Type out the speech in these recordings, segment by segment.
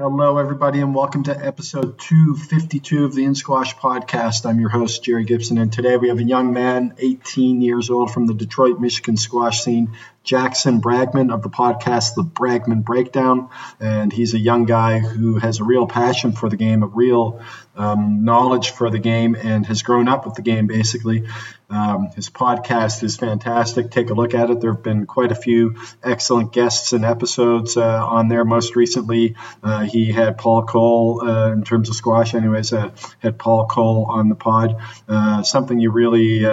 Hello, everybody, and welcome to episode 252 of the In Squash podcast. I'm your host, Jerry Gibson, and today we have a young man, 18 years old, from the Detroit, Michigan squash scene, Jackson Bragman of the podcast, The Bragman Breakdown. And he's a young guy who has a real passion for the game, a real um, knowledge for the game, and has grown up with the game basically. Um, his podcast is fantastic. Take a look at it. There have been quite a few excellent guests and episodes uh, on there. Most recently, uh, he had Paul Coll, uh, in terms of squash, anyways, uh, had Paul Coll on the pod. Uh, something you really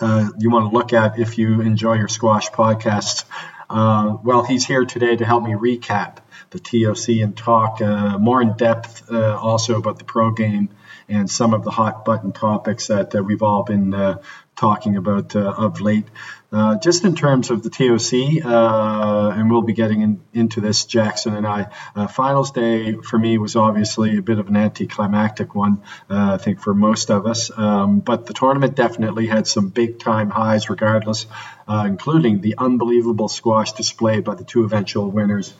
uh, uh, you want to look at if you enjoy your squash podcasts. Uh, well, he's here today to help me recap the TOC and talk uh, more in depth uh, also about the pro game and some of the hot button topics that we've all been uh, talking about uh, of late. Uh, just in terms of the TOC, uh, and we'll be getting in, into this, Jackson and I. Uh, finals day for me was obviously a bit of an anticlimactic one, uh, I think, for most of us. Um, but the tournament definitely had some big time highs, regardless, uh, including the unbelievable squash display by the two eventual winners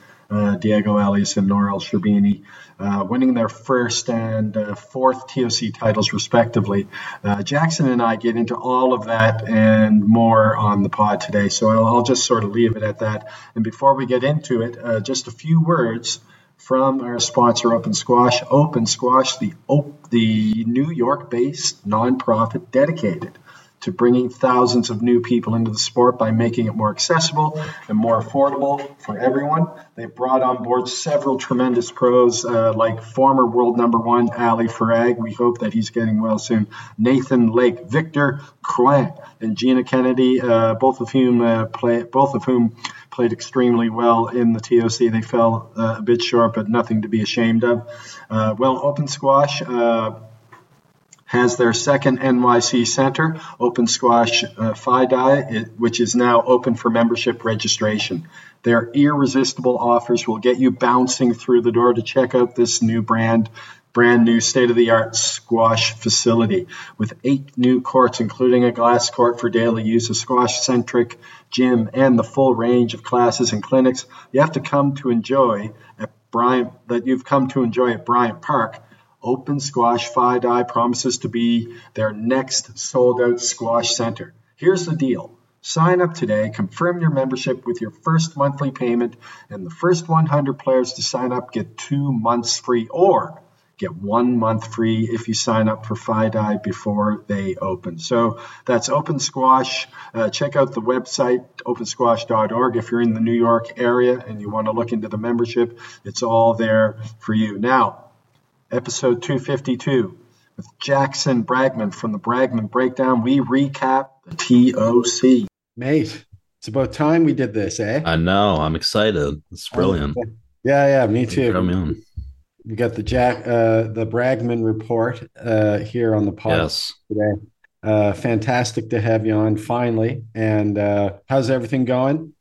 Diego Elias and Nour El Sherbini, uh, winning their first and uh, fourth TOC titles, respectively. Uh, Jackson and I get into all of that and more on the pod today, so I'll, I'll just sort of leave it at that. And before we get into it, uh, just a few words from our sponsor, Open Squash. Open Squash, the, the New York based nonprofit dedicated to bringing thousands of new people into the sport by making it more accessible and more affordable for everyone. They've brought on board several tremendous pros uh, like former world number one Ali Farag. We hope that he's getting well soon. Nathan Lake, Victor Crouin, and Gina Kennedy, uh, both of whom uh, play, both of whom played extremely well in the TOC. They fell uh, a bit short, but nothing to be ashamed of. Uh, well, open squash uh, has their second NYC center, Open Squash uh, FIDI, which is now open for membership registration. Their irresistible offers will get you bouncing through the door to check out this new brand, brand new state of the art squash facility with eight new courts, including a glass court for daily use, a squash centric gym, and the full range of classes and clinics you have to come to enjoy at Bryant, that you've come to enjoy at Bryant Park Open Squash FIDI promises to be their next sold out squash center. Here's the deal. Sign up today, confirm your membership with your first monthly payment, and the first 100 players to sign up get two months free or get one month free if you sign up for FIDI before they open. So that's Open Squash. Uh, check out the website, opensquash.org. If you're in the New York area and you want to look into the membership, it's all there for you. Now, episode 252 with Jackson Bragman from the Bragman Breakdown. We recap the TOC. Mate, it's about time we did this, eh? I know. I'm excited. It's brilliant. Yeah, yeah, me too. We got the Jack, uh, the Bragman report uh, here on the podcast yes. today. Uh, fantastic to have you on finally. And uh, how's everything going?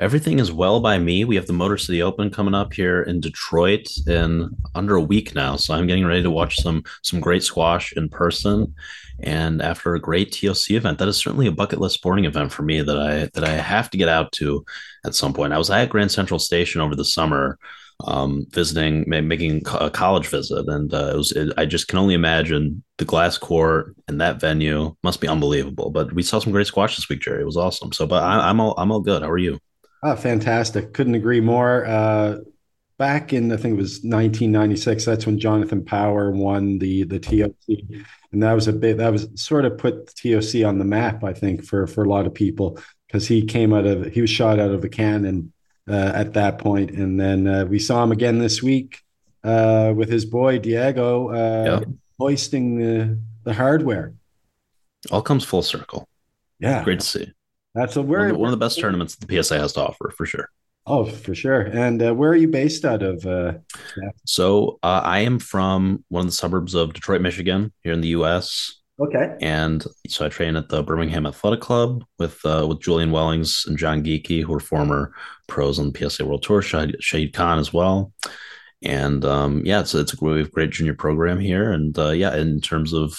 Everything is well by me. We have the Motor City Open coming up here in Detroit in under a week now, so I'm getting ready to watch some some great squash in person. And after a great TOC event, that is certainly a bucket list sporting event for me that I that I have to get out to at some point. I was at Grand Central Station over the summer, um, visiting, making a college visit, and uh, it was. It, I just can only imagine the glass court and that venue must be unbelievable. But we saw some great squash this week, Jerry. It was awesome. So, but I, I'm all I'm all good. How are you? Oh, fantastic. Couldn't agree more. Uh, back in, I think it was 1996, that's when Jonathan Power won the, the TOC. And that was a bit, that was sort of put the TOC on the map, I think, for, for a lot of people, because he came out of, he was shot out of a cannon uh, at that point. And then uh, we saw him again this week uh, with his boy Diego uh, yep. hoisting the, the hardware. All comes full circle. Yeah. Great to see. That's a where one, one of the best tournaments the PSA has to offer for sure. Oh, for sure. And uh, where are you based out of? Uh, yeah. So uh, I am from one of the suburbs of Detroit, Michigan, here in the U.S. Okay. And so I train at the Birmingham Athletic Club with uh, with Julian Wellings and John Geeky, who are former pros on the PSA World Tour. Shahid, Shahid Khan as well. And um, yeah, so it's a great, great junior program here. And uh, yeah, in terms of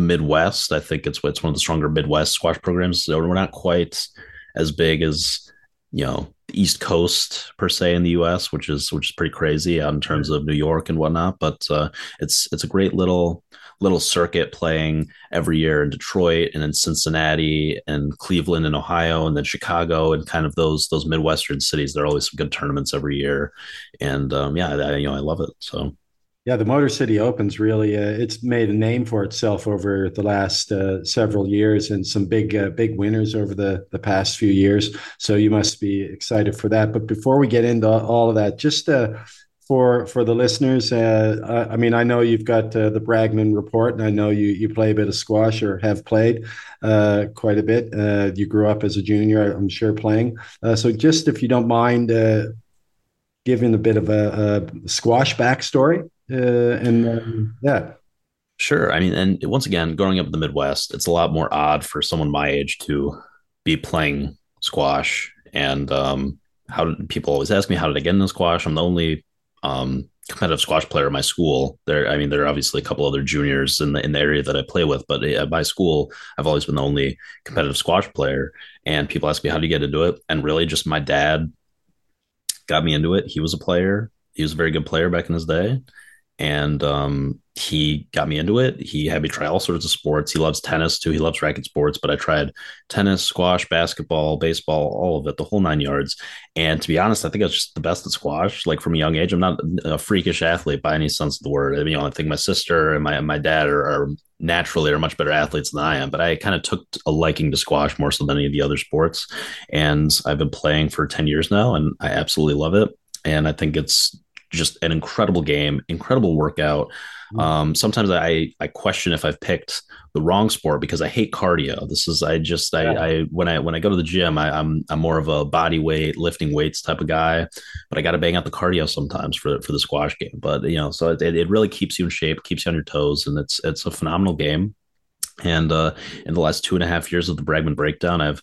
the Midwest. I think it's it's one of the stronger Midwest squash programs. So we're not quite as big as you know East Coast per se in the U.S., which is which is pretty crazy in terms of New York and whatnot. But uh, it's it's a great little little circuit playing every year in Detroit and in Cincinnati and Cleveland and Ohio and then Chicago and kind of those those Midwestern cities. There are always some good tournaments every year, and um, yeah, I, you know I love it. So yeah, the Motor City Opens really uh, it's made a name for itself over the last uh, several years, and some big uh, big winners over the the past few years. So you must be excited for that. But before we get into all of that, just uh, for for the listeners, uh, I, mean, I know you've got uh, the Bragman report, and I know you you play a bit of squash or have played quite a bit. you grew up as a junior, I'm sure, playing. so just if you don't mind giving a bit of a, a squash backstory. Uh, and um, yeah. Sure. I mean, and once again, growing up in the Midwest, it's a lot more odd for someone my age to be playing squash. And um, how did people always ask me, how did I get into squash? I'm the only um, competitive squash player at my school. There, I mean, there are obviously a couple other juniors in the in the area that I play with, but at my school, I've always been the only competitive squash player. And people ask me, how do you get into it? And really, just my dad got me into it. He was a player. He was a very good player back in his day and um, he got me into it. He had me try all sorts of sports. He loves tennis too. He loves racket sports, but I tried tennis, squash, basketball, baseball, all of it, the whole nine yards. And to be honest, I think I was just the best at squash. Like from a young age, I'm not a freakish athlete by any sense of the word. I mean, you know, I think my sister and my my dad are, are naturally are much better athletes than I am, but I kind of took a liking to squash more so than any of the other sports. And I've been playing for 10 years now and I absolutely love it. And I think it's just an incredible game, incredible workout. Mm-hmm. Um, sometimes I I question if I've picked the wrong sport because I hate cardio. This is I just I, yeah. I when I when I go to the gym I, am I'm, I'm more of a body weight lifting weights type of guy, but I got to bang out the cardio sometimes for for the squash game. But you know, so it, it really keeps you in shape, keeps you on your toes, and it's it's a phenomenal game. And uh, in the last two and a half years of the Bragman Breakdown, I've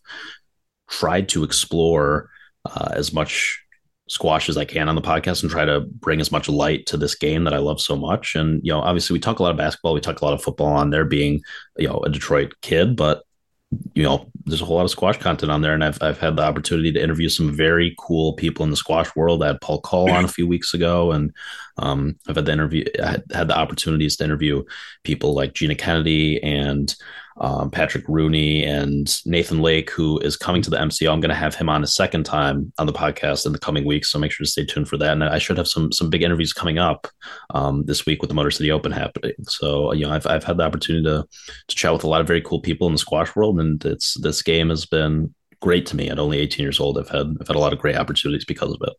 tried to explore uh, as much squash as I can on the podcast and try to bring as much light to this game that I love so much. And, you know, obviously we talk a lot of basketball, we talk a lot of football on there being, you know, a Detroit kid, but you know, there's a whole lot of squash content on there. And I've, I've had the opportunity to interview some very cool people in the squash world. I had Paul Coll on a few weeks ago, and um, I've had the interview, I had, had the opportunities to interview people like Gina Kennedy and um, Patrick Rooney and Nathan Lake, who is coming to the MCO. I'm going to have him on a second time on the podcast in the coming weeks, so make sure to stay tuned for that. And I should have some some big interviews coming up um, this week with the Motor City Open happening. So you know, I've I've had the opportunity to to chat with a lot of very cool people in the squash world, and it's this game has been great to me. At only 18 years old, I've had I've had a lot of great opportunities because of it.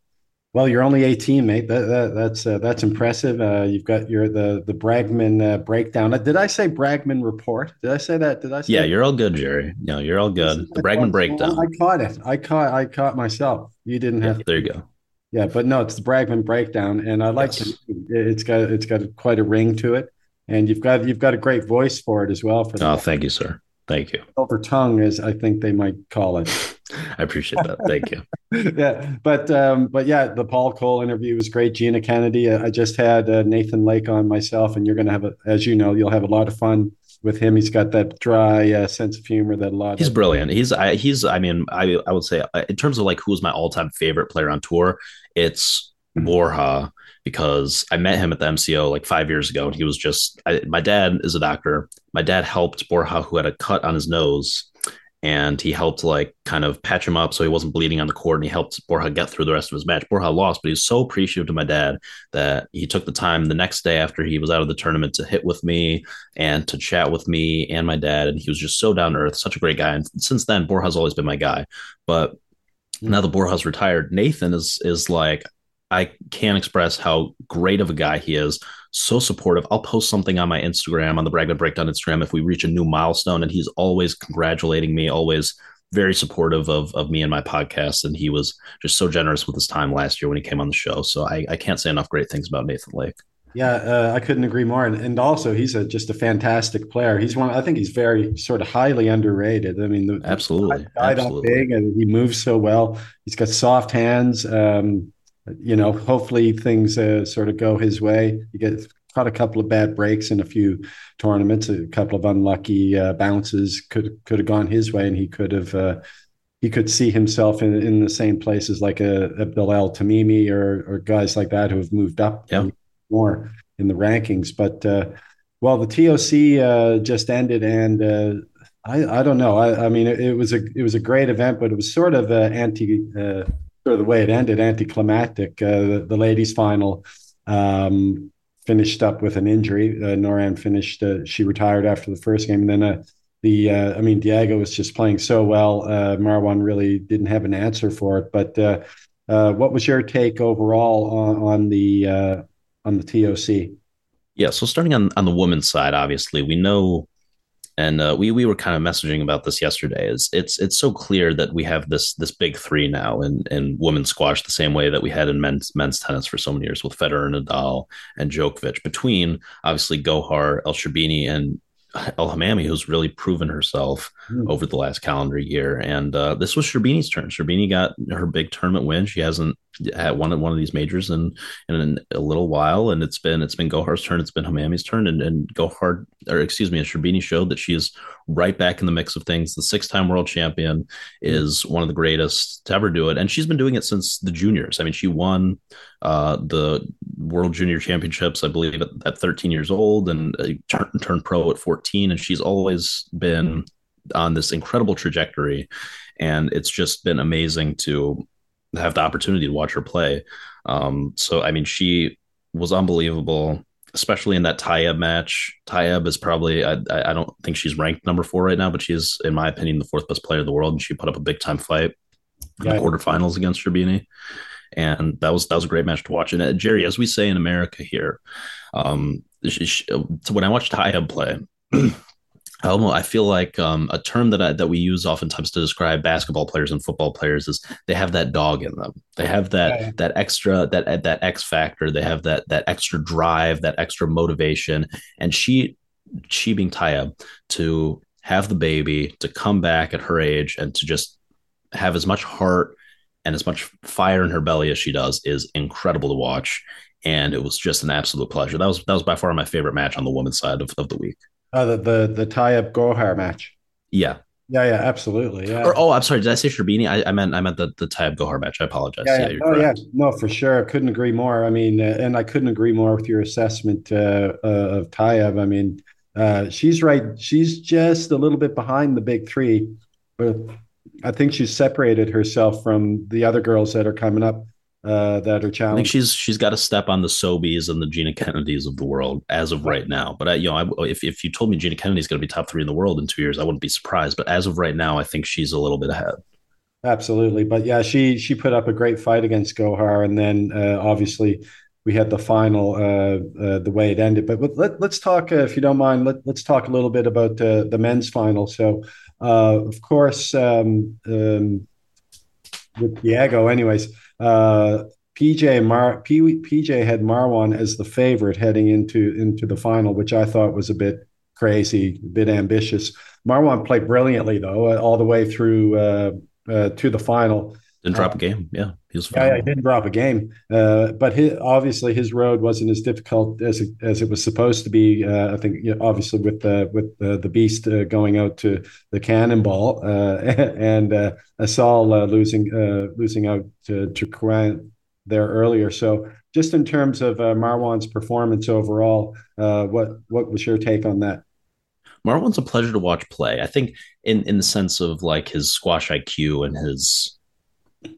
Well, you're only 18, mate. That, that that's uh, that's impressive. Uh, you've got your the the Bragman uh, breakdown. Did I say Bragman report? Did I say that? Did I? Say Yeah, you're all good, Jerry. No, you're all good. The Bragman breakdown. I caught it. I caught. I caught myself. You didn't have. Yeah, there you go. Yeah, but no, it's the Bragman breakdown, and I like yes. it. It's got it's got quite a ring to it, and you've got you've got a great voice for it as well. For oh, thank you, sir. Thank you. Over tongue, as I think they might call it. I appreciate that. Thank you. yeah, but um, but yeah, the Paul Coll interview was great. Gina Kennedy. I just had uh, Nathan Lake on myself, and you're going to have a, as you know, you'll have a lot of fun with him. He's got that dry uh, sense of humor that a lot. He's of- brilliant. He's I, he's. I mean, I I would say uh, in terms of like who's my all time favorite player on tour, it's Borja because I met him at the MCO like five years ago, and he was just. I, my dad is a doctor. My dad helped Borja, who had a cut on his nose, and he helped like kind of patch him up so he wasn't bleeding on the court, and he helped Borja get through the rest of his match. Borja lost, but he's so appreciative to my dad that he took the time the next day after he was out of the tournament to hit with me and to chat with me and my dad, and he was just so down to earth, such a great guy. And since then, Borja's always been my guy, but hmm. now that Borja's retired, Nathan is is like I can't express how great of a guy he is. So supportive. I'll post something on my Instagram, on the Bragman Breakdown Instagram, if we reach a new milestone, and he's always congratulating me, always very supportive of of me and my podcast. And he was just so generous with his time last year when he came on the show. So I, I can't say enough great things about Nathan Lake. Yeah, uh, I couldn't agree more. And, and also, he's a, just a fantastic player. He's one. I think he's very sort of highly underrated. I mean, the, absolutely, guy absolutely. that big and he moves so well. He's got soft hands. Um, you know, hopefully things uh, sort of go his way. He get caught a couple of bad breaks in a few tournaments, a couple of unlucky uh, bounces could could have gone his way, and he could have uh, he could see himself in, in the same places like a, a Bilal Tamimi or or guys like that who have moved up yep. more in the rankings. But uh, well, the TOC uh, just ended, and uh, I I don't know. I, I mean, it, it, was a it was a great event, but it was sort of anti uh, of the way it ended, anticlimactic. Uh, the, the ladies' final. Um, finished up with an injury. Uh, Nouran finished; she retired after the first game, and then the uh, I mean Diego was just playing so well. Uh, Marwan really didn't have an answer for it. But uh, uh what was your take overall on, on the uh, on the TOC? Yeah, so starting on on the women's side, obviously we know, and uh, we we were kind of messaging about this yesterday. Is it's it's so clear that we have this this big three now in in women's squash the same way that we had in men's men's tennis for so many years with Federer, Nadal, and Djokovic. Between obviously Gohar, El Sherbini, and El Hammamy, who's really proven herself mm. over the last calendar year. And uh, this was Sherbini's turn. Sherbini got her big tournament win. She hasn't had one of one of these majors in in a little while, and it's been it's been Gohar's turn. It's been Hammamy's turn, and and Gohar or excuse me, Sherbini showed that she is right back in the mix of things. The six time world champion is one of the greatest to ever do it, and she's been doing it since the juniors. I mean, she won uh, the World Junior Championships, I believe, at, at 13 years old, and uh, turned turned pro at 14. And she's always been on this incredible trajectory, and it's just been amazing to have the opportunity to watch her play. Um, so, I mean, she was unbelievable, especially in that Tayeb match. Tayeb is probably, I, I don't think she's ranked number four right now, but she's, in my opinion, the fourth best player in the world. And she put up a big time fight in the quarterfinals against Sherbini and that was that was a great match to watch. And uh, Jerry, as we say in America here, um, so when I watched Tayeb play. I almost I feel like um, a term that I, that we use oftentimes to describe basketball players and football players is they have that dog in them. They have that yeah. that extra that that X factor. They have that that extra drive, that extra motivation. And she she being Tayeb to have the baby, to come back at her age, and to just have as much heart and as much fire in her belly as she does is incredible to watch. And it was just an absolute pleasure. That was that was by far my favorite match on the women's side of, of the week. Uh, the the the Tayeb Gohar match. Yeah. Yeah, yeah, absolutely. Yeah. Or, oh, I'm sorry. Did I say Sherbini? I, I meant I meant the the Tayeb Gohar match. I apologize. Yeah, yeah. yeah oh, correct. yeah. No, for sure. I couldn't agree more. I mean, uh, and I couldn't agree more with your assessment uh, uh, of Tayeb. I mean, uh, she's right. She's just a little bit behind the big three, but I think she's separated herself from the other girls that are coming up uh, that are challenged. I think she's she's got to step on the Sobhys and the Gina Kennedys of the world as of right now. But I, you know, I, if if you told me Gina Kennedy's going to be top three in the world in two years, I wouldn't be surprised. But as of right now, I think she's a little bit ahead. Absolutely, but yeah, she she put up a great fight against Gohar, and then uh, obviously we had the final uh, uh, the way it ended. But let, us talk, uh, if you don't mind, let, us talk a little bit about uh, the men's final. So uh, of course, um, um, with Diego, anyways, uh, PJ Mar P, PJ had Marwan as the favorite heading into into the final, which I thought was a bit crazy, a bit ambitious. Marwan played brilliantly though, all the way through uh, uh, to the final. Didn't drop a game. Yeah, he was. Yeah, he didn't drop a game. Uh, but his, obviously, his road wasn't as difficult as it, as it was supposed to be. Uh, I think, you know, obviously, with the with the, the beast uh, going out to the cannonball uh, and uh, Asal uh, losing losing out to to Crouin there earlier. So, just in terms of Marwan's performance overall, what what was your take on that? Marwan's a pleasure to watch play. I think in in the sense of like his squash IQ and his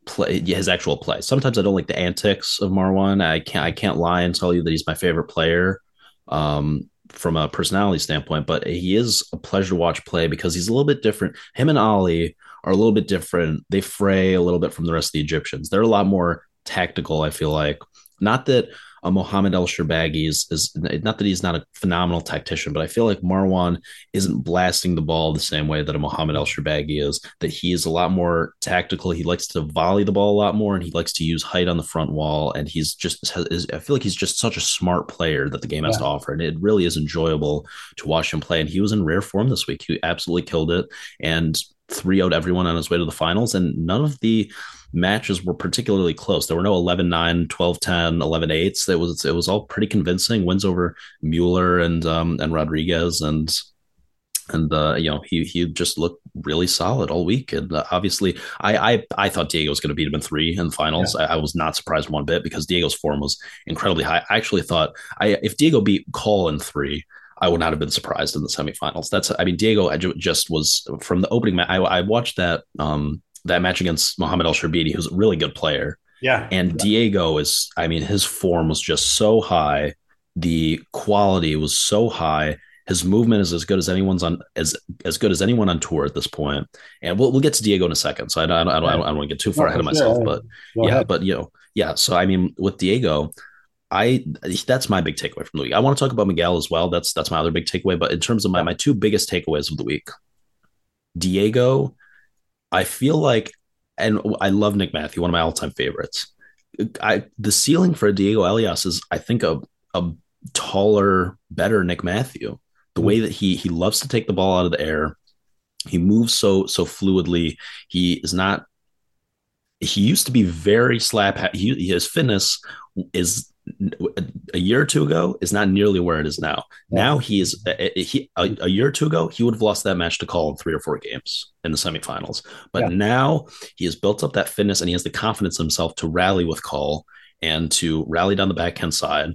play his actual play. Sometimes I don't like the antics of Marwan. I can't I can't lie and tell you that he's my favorite player um, from a personality standpoint, but he is a pleasure to watch play because he's a little bit different. Him and Ali are a little bit different. They fray a little bit from the rest of the Egyptians. They're a lot more tactical, I feel like. Not that a Mohamed El Shorbagy is, is not that he's not a phenomenal tactician, but I feel like Marwan isn't blasting the ball the same way that a Mohamed El Shorbagy is. That he is a lot more tactical. He likes to volley the ball a lot more, and he likes to use height on the front wall. And he's just, I feel like he's just such a smart player that the game has yeah. to offer, and it really is enjoyable to watch him play. And he was in rare form this week. He absolutely killed it, and three out everyone on his way to the finals, and none of the matches were particularly close. There were no 11 9, 12 10, 11 8s. It was, it was all pretty convincing wins over Mueller and, um, and Rodriguez. And and uh, you know he he just looked really solid all week. And uh, obviously, I, I I thought Diego was going to beat him in three in the finals. Yeah. I, I, was not surprised one bit because Diego's form was incredibly high. I actually thought I if Diego beat Coll in three. I would not have been surprised in the semifinals. That's, I mean, Diego just was from the opening match. I, I watched that um, that match against Mohamed ElSherbiny, who's a really good player. Yeah. And. Diego is, I mean, his form was just so high. The quality was so high. His movement is as good as anyone's on as as good as anyone on tour at this point. And we'll we'll get to Diego in a second. So I don't I don't, I don't, I don't want to get too far ahead of myself. But yeah, ahead. but you know, yeah. So I mean, with Diego, I that's my big takeaway from the week. I want to talk about Miguel as well. That's that's my other big takeaway. But in terms of my my two biggest takeaways of the week, Diego, I feel like, and I love Nick Matthew, one of my all time favorites. I the ceiling for Diego Elias is, I think, a a taller, better Nick Matthew. The way that he he loves to take the ball out of the air, he moves so so fluidly. He is not. He used to be very slap. He, his fitness is a year or two ago is not nearly where it is now. Now he is uh, uh, he a, a, year or two ago he would have lost that match to Coll in three or four games in the semifinals. But yeah. now he has built up that fitness and he has the confidence in himself to rally with Coll and to rally down the backhand side.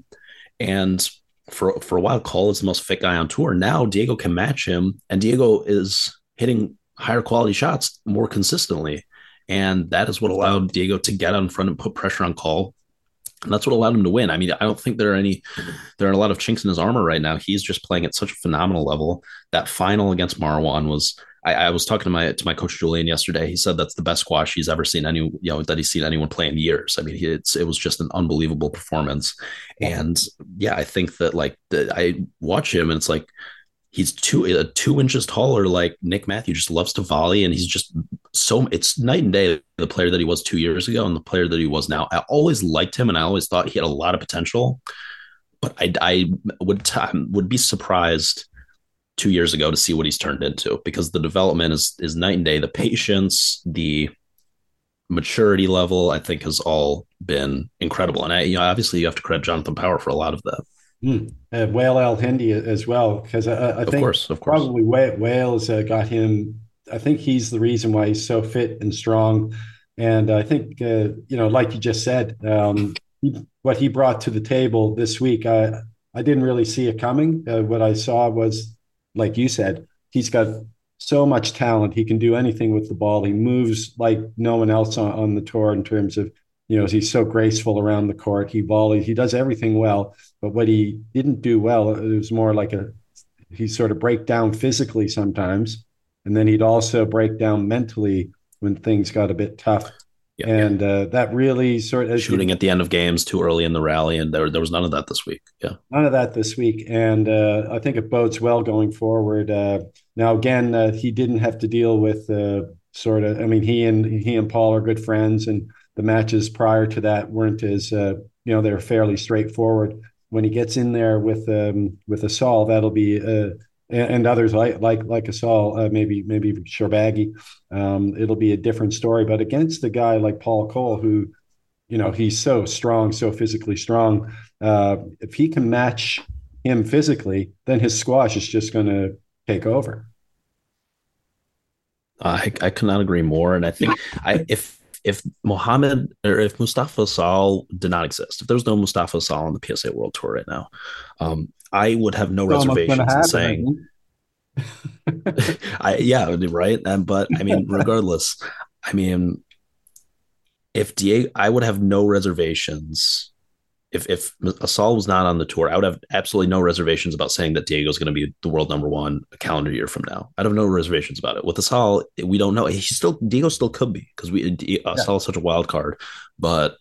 And for for a while, Coll is the most fit guy on tour. Now Diego can match him, and Diego is hitting higher quality shots more consistently. And that is what allowed Diego to get out in front and put pressure on Coll and that's what allowed him to win. I mean, I don't think there are any, there are a lot of chinks in his armor right now. He's just playing at such a phenomenal level. That final against Marwan was. I, I, was talking to my to my coach Julian yesterday. He said that's the best squash he's ever seen any you know that he's seen anyone play in years. I mean, he, it's it was just an unbelievable performance. And yeah, I think that like the, I watch him and it's like he's two uh, two inches taller like nick matthew just loves to volley and he's just so it's night and day the player that he was two years ago and the player that he was now. I always liked him and i always thought he had a lot of potential but i, I would t- would be surprised two years ago to see what he's turned into because the development is is night and day. The patience the maturity level i think has all been incredible. And i you know obviously you have to credit jonathan power for a lot of that Mm. Uh, Wael El-Hindi as well, because I, I think course, of course. probably Wael's uh, got him. I think he's the reason why he's so fit and strong. And I think, uh, you know, like you just said, um, he, what he brought to the table this week, I, I didn't really see it coming. Uh, what I saw was, like you said, he's got so much talent. He can do anything with the ball. He moves like no one else on, on the tour in terms of you know, he's so graceful around the court. He volleys, he does everything well. But what he didn't do well, it was more like a he sort of break down physically sometimes, and then he'd also break down mentally when things got a bit tough. Yeah, and yeah. Uh, that really sort of shooting at the end of games too early in the rally, and there there was none of that this week. Yeah, none of that this week, and uh, I think it bodes well going forward. Uh, now again, uh, he didn't have to deal with uh, sort of. I mean, he and he and Paul are good friends, and the matches prior to that weren't as uh, you know they're fairly straightforward. When he gets in there with um, with Asal, that'll be uh, and, and, others like like like Asal, uh, maybe maybe Shorbagy, um, it'll be a different story. But against a guy like Paul Coll, who you know he's so strong, so physically strong, uh, if he can match him physically, then his squash is just going to take over. I, I cannot agree more. And I think I if if Mohammed or if Mustafa Asal did not exist, if there was no Mustafa Asal on the PSA World Tour right now, um, I would have no reservations in saying. I yeah, right. But I mean, regardless, I mean, if Diego, I would have no reservations if if Asal was not on the tour, I would have absolutely no reservations about saying that Diego's going to be the world number one a calendar year from now. I'd have no reservations about it. With Asal, we don't know. He still Diego still could be because we Asal yeah. is such a wild card. But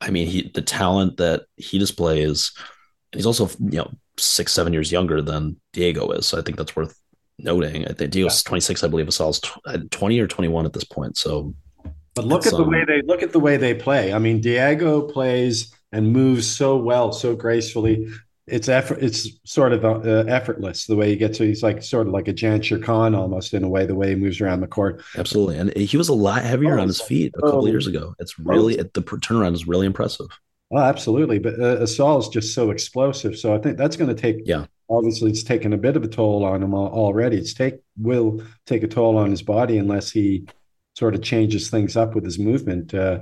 I mean, he the talent that he displays, he's also you know six seven years younger than Diego is. So I think that's worth noting. I think Diego's yeah. 26, I believe. Asal's 20 or 21 at this point. So, but look at the um, way they look at the way they play. I mean, Diego plays and moves so well, so gracefully. It's effort. It's sort of uh, effortless the way he gets. He's like sort of like a Jansher Khan almost in a way. The way he moves around the court. Absolutely, and he was a lot heavier oh, on his feet a couple oh, years ago. It's really oh. the turnaround is really impressive. Oh, absolutely. But uh, Asal is just so explosive. So I think that's going to take yeah obviously it's taken a bit of a toll on him already. It's take will take a toll on his body unless he sort of changes things up with his movement uh,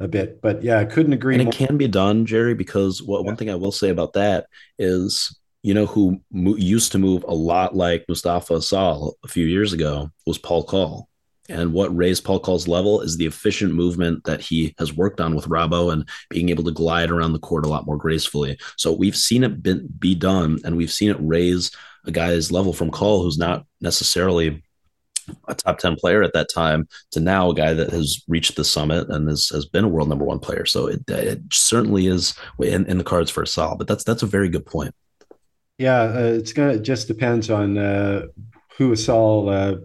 a bit. But yeah, I couldn't agree. And more. it can be done, Jerry, because what, yeah. one thing I will say about that is, you know, who mo- used to move a lot like Mustafa Asal a few years ago was Paul Coll. And what raised Paul Coll's level is the efficient movement that he has worked on with Rabo and being able to glide around the court a lot more gracefully. So we've seen it be, be done, and we've seen it raise a guy's level from Coll, who's not necessarily a top 10 player at that time to now a guy that has reached the summit and has, has been a world number one player. So it, it certainly is in, in the cards for Asal, but that's, that's a very good point. Yeah. Uh, it's going to, just depends on uh, who Asal uh,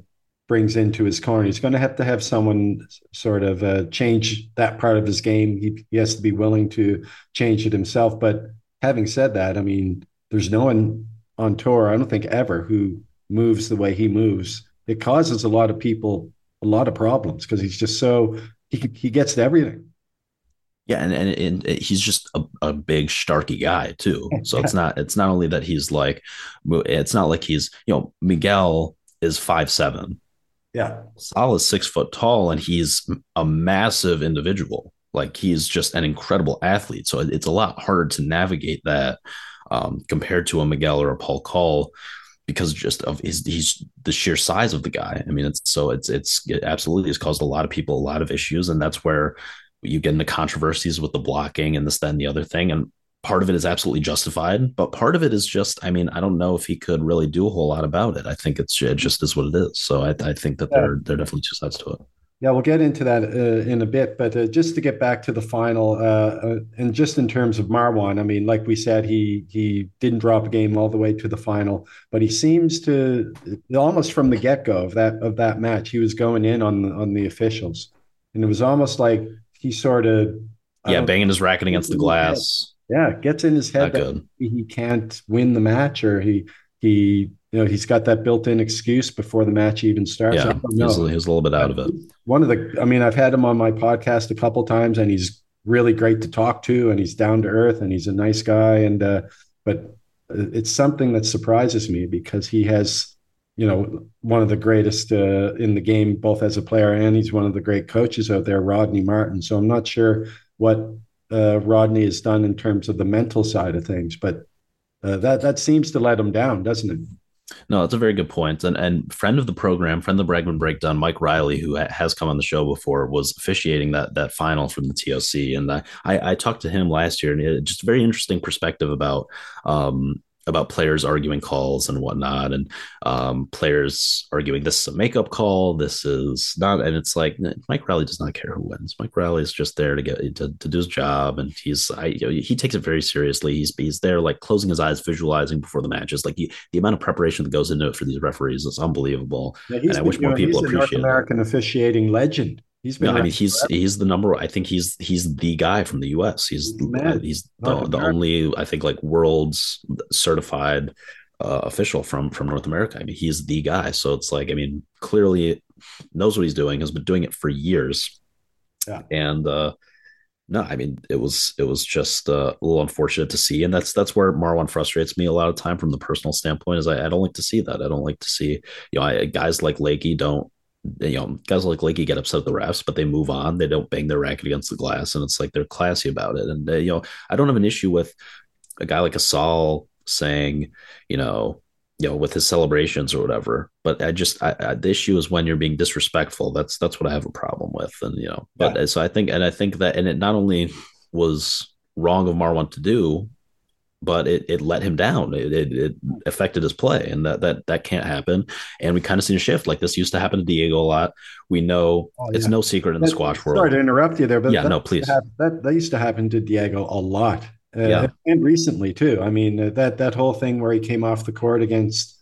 brings into his corner. He's going to have to have someone sort of uh, change that part of his game. He, he has to be willing to change it himself. But having said that, I mean, there's no one on tour, I don't think ever, who moves the way he moves it causes a lot of people a lot of problems because he's just so he he gets to everything. Yeah, and, and, and he's just a, a big Starky guy too. So it's not it's not only that he's like it's not like he's you know Miguel is five seven. Yeah, Sal is six foot tall, and he's a massive individual. Like he's just an incredible athlete. So it's a lot harder to navigate that um, compared to a Miguel or a Paul Coll because just of his he's the sheer size of the guy. I mean, it's so it's it's it absolutely has caused a lot of people a lot of issues, and that's where you get into controversies with the blocking and this, then the other thing. And part of it is absolutely justified, but part of it is just, I mean, I don't know if he could really do a whole lot about it. I think it's it just is what it is. So I, I think that yeah. there there are definitely two sides to it. Yeah, we'll get into that uh, in a bit, but uh, just to get back to the final, uh, uh, and just in terms of Marwan, I mean, like we said, he he didn't drop a game all the way to the final, but he seems to almost from the get go of that of that match, he was going in on on the officials, and it was almost like he sort of yeah, banging his racket against the glass. Yeah, gets in his head Not that good. he can't win the match, or he he you know he's got that built-in excuse before the match even starts. Yeah, he's, he's, a little bit out of it. One of the, I mean, I've had him on my podcast a couple times, and he's really great to talk to, and he's down to earth, and he's a nice guy. And uh, but it's something that surprises me because he has, you know, one of the greatest uh, in the game, both as a player and he's one of the great coaches out there, Rodney Martin. So I'm not sure what uh, Rodney has done in terms of the mental side of things, but uh, that that seems to let him down, doesn't it? No, that's a very good point. And and friend of the program, friend of the Bragman Breakdown, Mike Riley, who ha- has come on the show before, was officiating that that final from the TOC. And I I, I talked to him last year, and it, just a very interesting perspective about um, about players arguing calls and whatnot, and um, players arguing this is a makeup call, this is not, and it's like Mike Riley does not care who wins. Mike Riley is just there to get to, to do his job, and he's I, you know, he takes it very seriously. He's he's there like closing his eyes, visualizing before the matches. Like he, the amount of preparation that goes into it for these referees is unbelievable, yeah, and I wish more know, people appreciate. North American it. officiating legend. He's been. No, I mean, he's forever. he's the number. I think he's he's the guy from the U.S. He's he's, he's the, the only I think like world's certified uh, official from from North America. I mean, he's the guy. So it's like I mean, clearly knows what he's doing. Has been doing it for years. Yeah. And uh, no, I mean, it was it was just uh, a little unfortunate to see, and that's that's where Marwan frustrates me a lot of time from the personal standpoint. Is I, I don't like to see that. I don't like to see you know I, guys like Lakey don't you know, guys like Lakey get upset at the refs, but they move on. They don't bang their racket against the glass, and it's like they're classy about it. And uh, you know, I don't have an issue with a guy like Asal saying, you know, you know, with his celebrations or whatever. But I just, I, I, the issue is when you're being disrespectful. That's that's what I have a problem with, and you know, but yeah. so I think, and I think that, and it not only was wrong of Marwan to do, but it, it let him down. It, it, it, affected his play, and that that that can't happen. And we kind of seen a shift. Like this used to happen to Diego a lot. We know oh, yeah. it's no secret in the squash world. Sorry to interrupt you there, but yeah, no, please. That that used to happen to Diego a lot, uh, yeah. and recently too. I mean uh, that that whole thing where he came off the court against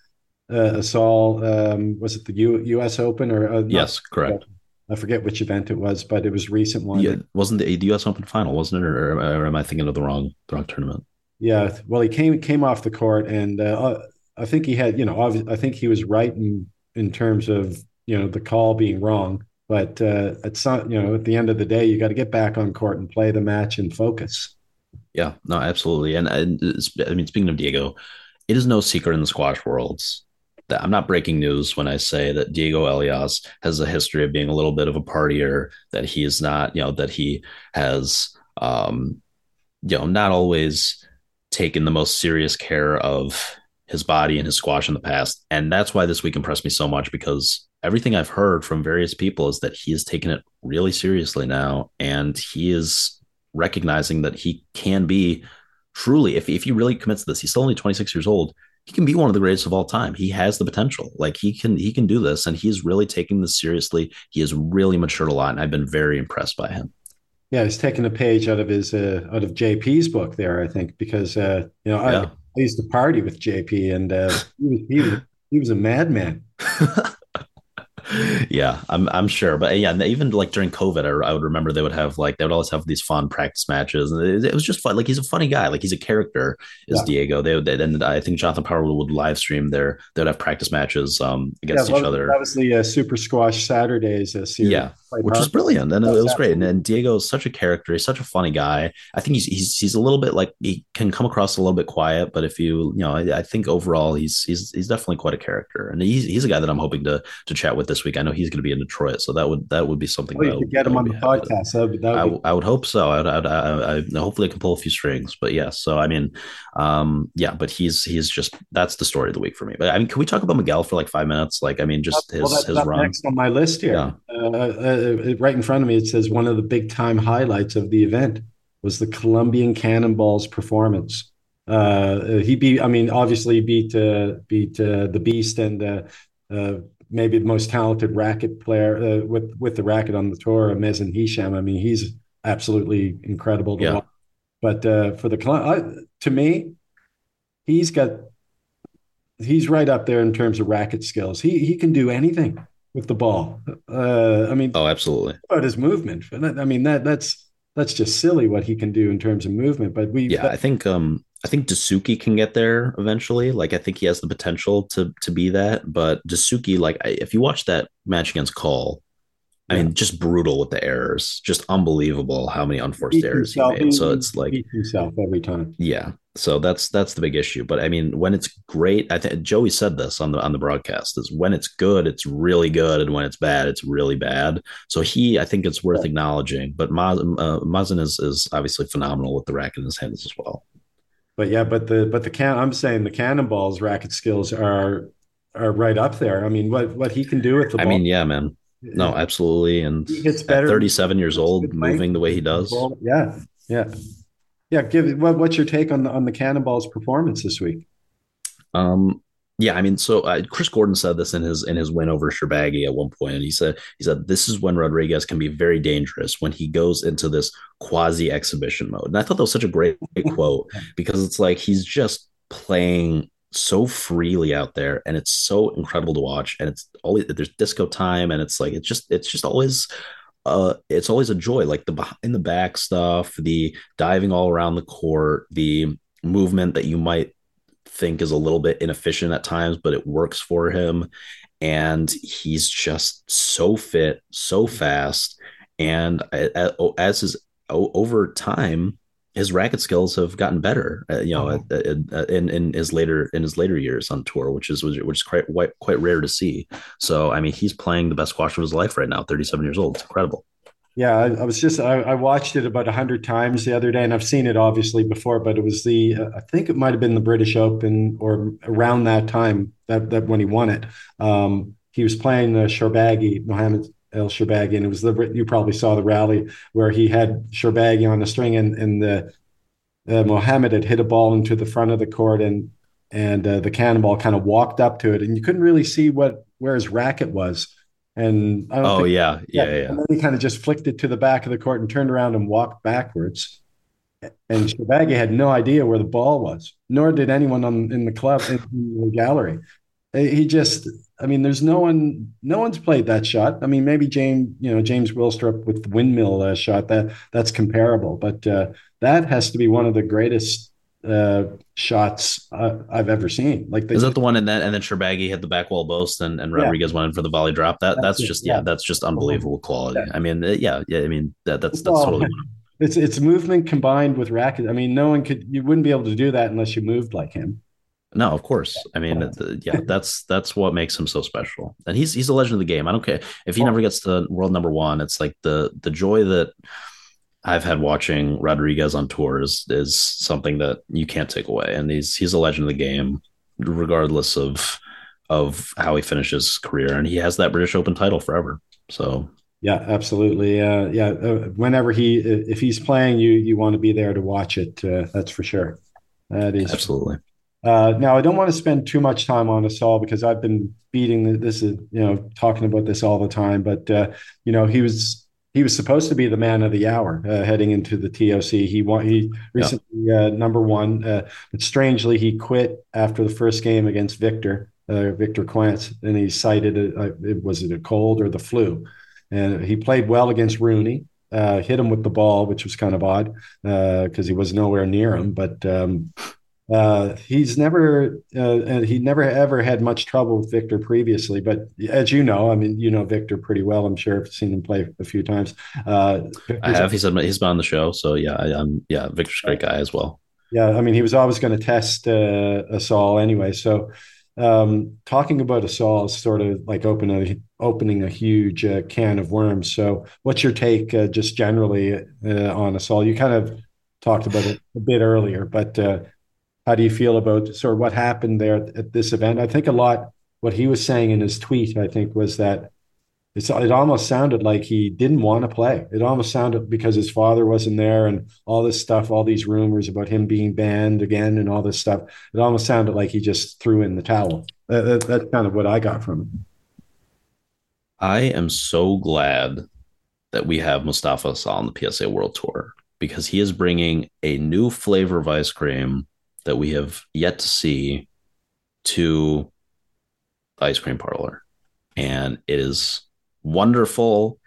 uh, Asal. Um, was it the U, U.S. Open or uh, yes, correct. I forget which event it was, but it was recent one. Yeah, wasn't the, the U.S. Open final, wasn't it, or, or, am I thinking of the wrong the wrong tournament? Yeah, well, he came came off the court, and uh, uh I think he had, you know, I think he was right in in terms of you know the call being wrong, but uh, at some, you know, at the end of the day, you got to get back on court and play the match and focus. Yeah, no, absolutely, and, and I mean, speaking of Diego, it is no secret in the squash worlds that I'm not breaking news when I say that Diego Elias has a history of being a little bit of a partier, that he is not, you know, that he has, um, you know, not always taken the most serious care of his body and his squash in the past. And that's why this week impressed me so much because everything I've heard from various people is that he has taken it really seriously now. And he is recognizing that he can be truly, if, if he really commits to this, he's still only 26 years old. He can be one of the greatest of all time. He has the potential. Like he can, he can do this, and he's really taking this seriously. He has really matured a lot, and I've been very impressed by him. Yeah, he's taking a page out of his uh, out of JP's book there, I think, because uh, you know yeah. I, I, used to party with JP, and uh, he, was, he was he was a madman. yeah, I'm I'm sure, but yeah, even like during COVID, I, I, would remember they would have like they would always have these fun practice matches, and it, it was just fun. Like he's a funny guy, like he's a character. Is yeah. Diego? They would, and I think Jonathan Power would, live stream their they would have practice matches um against yeah, each other. That was the uh, Super Squash Saturdays uh, series. Yeah, which was brilliant, and it was great. And, and Diego is such a character. He's such a funny guy. I think he's he's he's a little bit like he can come across a little bit quiet, but if you you know, I, I think overall he's he's he's definitely quite a character, and he's he's a guy that I'm hoping to to chat with this week. I know he's going to be in Detroit, so that would that would be something. Well, you could get him on the podcast. That would, that would I, I, would hope so. I, I, I, I, hopefully I can pull a few strings, but. Yeah, so I mean, um, yeah, but he's he's just that's the story of the week for me. But I mean, can we talk about Miguel for like five minutes? Like, I mean, just his well, his run next on my list here, yeah. uh, uh, right in front of me. It says one of the big time highlights of the event was the Colombian Cannonballs performance. Uh, he beat, I mean, obviously beat uh, beat uh, the Beast and uh, uh, maybe the most talented racket player uh, with with the racket on the tour, Mazen Hisham. I mean, he's absolutely incredible to yeah. watch. But uh, for the to me, he's got he's right up there in terms of racket skills. He he can do anything with the ball. Uh, I mean, oh, absolutely. About his movement. I mean that that's that's just silly what he can do in terms of movement. But we, yeah, that, I think um, I think Dasuki can get there eventually. Like I think he has the potential to to be that. But Dasuki, like I, if you watch that match against Coll, I mean, just brutal with the errors, just unbelievable how many unforced he errors he made. So it's like himself every time. Yeah. So that's that's the big issue. But I mean, when it's great, I think Joey said this on the on the broadcast is when it's good, it's really good, and when it's bad, it's really bad. So he, I think it's worth acknowledging. But Maz, uh, Mazen is is obviously phenomenal with the racket in his hands as well. But yeah, but the but the can I'm saying the cannonballs racket skills are are right up there. I mean, what what he can do with the I mean, yeah, man. No, absolutely. And it's better. 37 years old, moving the way he does. Yeah, yeah, yeah. Give what, what's your take on the, on the Cannonballs' performance this week? Um, yeah, I mean, so uh, Chris Gordon said this in his in his win over Shorbagy at one point, and he said he said this is when Rodriguez can be very dangerous when he goes into this quasi exhibition mode. And I thought that was such a great, great quote because it's like he's just playing so freely out there and it's so incredible to watch and it's always there's disco time and it's like it's just it's just always uh it's always a joy like the behind the back stuff the diving all around the court the movement that you might think is a little bit inefficient at times but it works for him. And he's just so fit so fast. And as his over time his racket skills have gotten better, uh, you know, uh, in, in his later in his later years on tour, which is which is quite quite rare to see. So, I mean, he's playing the best squash of his life right now, 37 years old. It's incredible. Yeah, I, I was just I, I, watched it about hundred times the other day, and I've seen it obviously before, but it was the uh, I think it might have been the British Open or around that time that that when he won it. Um, he was playing the Shorbagy, Mohammed El Shorbagy, and it was the you probably saw the rally where he had Shorbagy on the string, and and the uh, Mohammed had hit a ball into the front of the court, and and uh, the cannonball kind of walked up to it, and you couldn't really see what where his racket was. And oh think, yeah, yeah, yeah, yeah. And then he kind of just flicked it to the back of the court and turned around and walked backwards. And Shorbagy had no idea where the ball was, nor did anyone on, in the club in the gallery. He just I mean, there's no one, no one's played that shot. I mean, maybe James, you know, James Willstrop with the windmill uh, shot that that's comparable, but uh, that has to be one of the greatest uh, shots uh, I've ever seen. Like, is that the one? And then and then Shorbagy hit the back wall boast, and, and Rodriguez yeah. went in for the volley drop. That that's, that's just yeah, yeah, that's just unbelievable quality. Yeah. I mean, uh, yeah, yeah. I mean, that, that's that's well, totally. It's it's movement combined with racket. I mean, no one could. You wouldn't be able to do that unless you moved like him. No, of course. I mean, the, yeah, that's that's what makes him so special. And he's he's a legend of the game. I don't care if he never gets to world number one. It's like the the joy that I've had watching Rodriguez on tour is is something that you can't take away. And he's he's a legend of the game, regardless of of how he finishes his career. And he has that British Open title forever. So yeah, absolutely. Uh, yeah, uh, whenever he if he's playing, you you want to be there to watch it. Uh, that's for sure. That is absolutely. Uh, now, I don't want to spend too much time on Asal because I've been beating this, you know, talking about this all the time. But uh, you know, he was he was supposed to be the man of the hour uh, heading into the TOC. He won. He recently yeah. Uh, number one, uh, but strangely, he quit after the first game against Victor uh, Victor Crouin, and he cited it was it a cold or the flu, and he played well against Rooney. hit him with the ball, which was kind of odd because he was nowhere near him, but. Um, uh, he's never uh, and he never ever had much trouble with Victor previously. But as you know, I mean, you know Victor pretty well. I'm sure I've seen him play a few times. Uh, I have. He's he's been on the show, so yeah, I, am yeah. Victor's a great guy as well. Yeah, I mean, he was always going to test uh, all anyway. So um, talking about Asal is sort of like opening a, opening a huge uh, can of worms. So, what's your take uh, just generally uh, on Asal? You kind of talked about it a bit earlier, but uh, how do you feel about sort of what happened there at this event? I think a lot what he was saying in his tweet, I think, was that it's, it almost sounded like he didn't want to play. It almost sounded because his father wasn't there and all this stuff, all these rumors about him being banned again and all this stuff. It almost sounded like he just threw in the towel. That, that's kind of what I got from him. I am so glad that we have Mustafa Asal on the PSA World Tour because he is bringing a new flavor of ice cream that we have yet to see to the ice cream parlor. And it is wonderful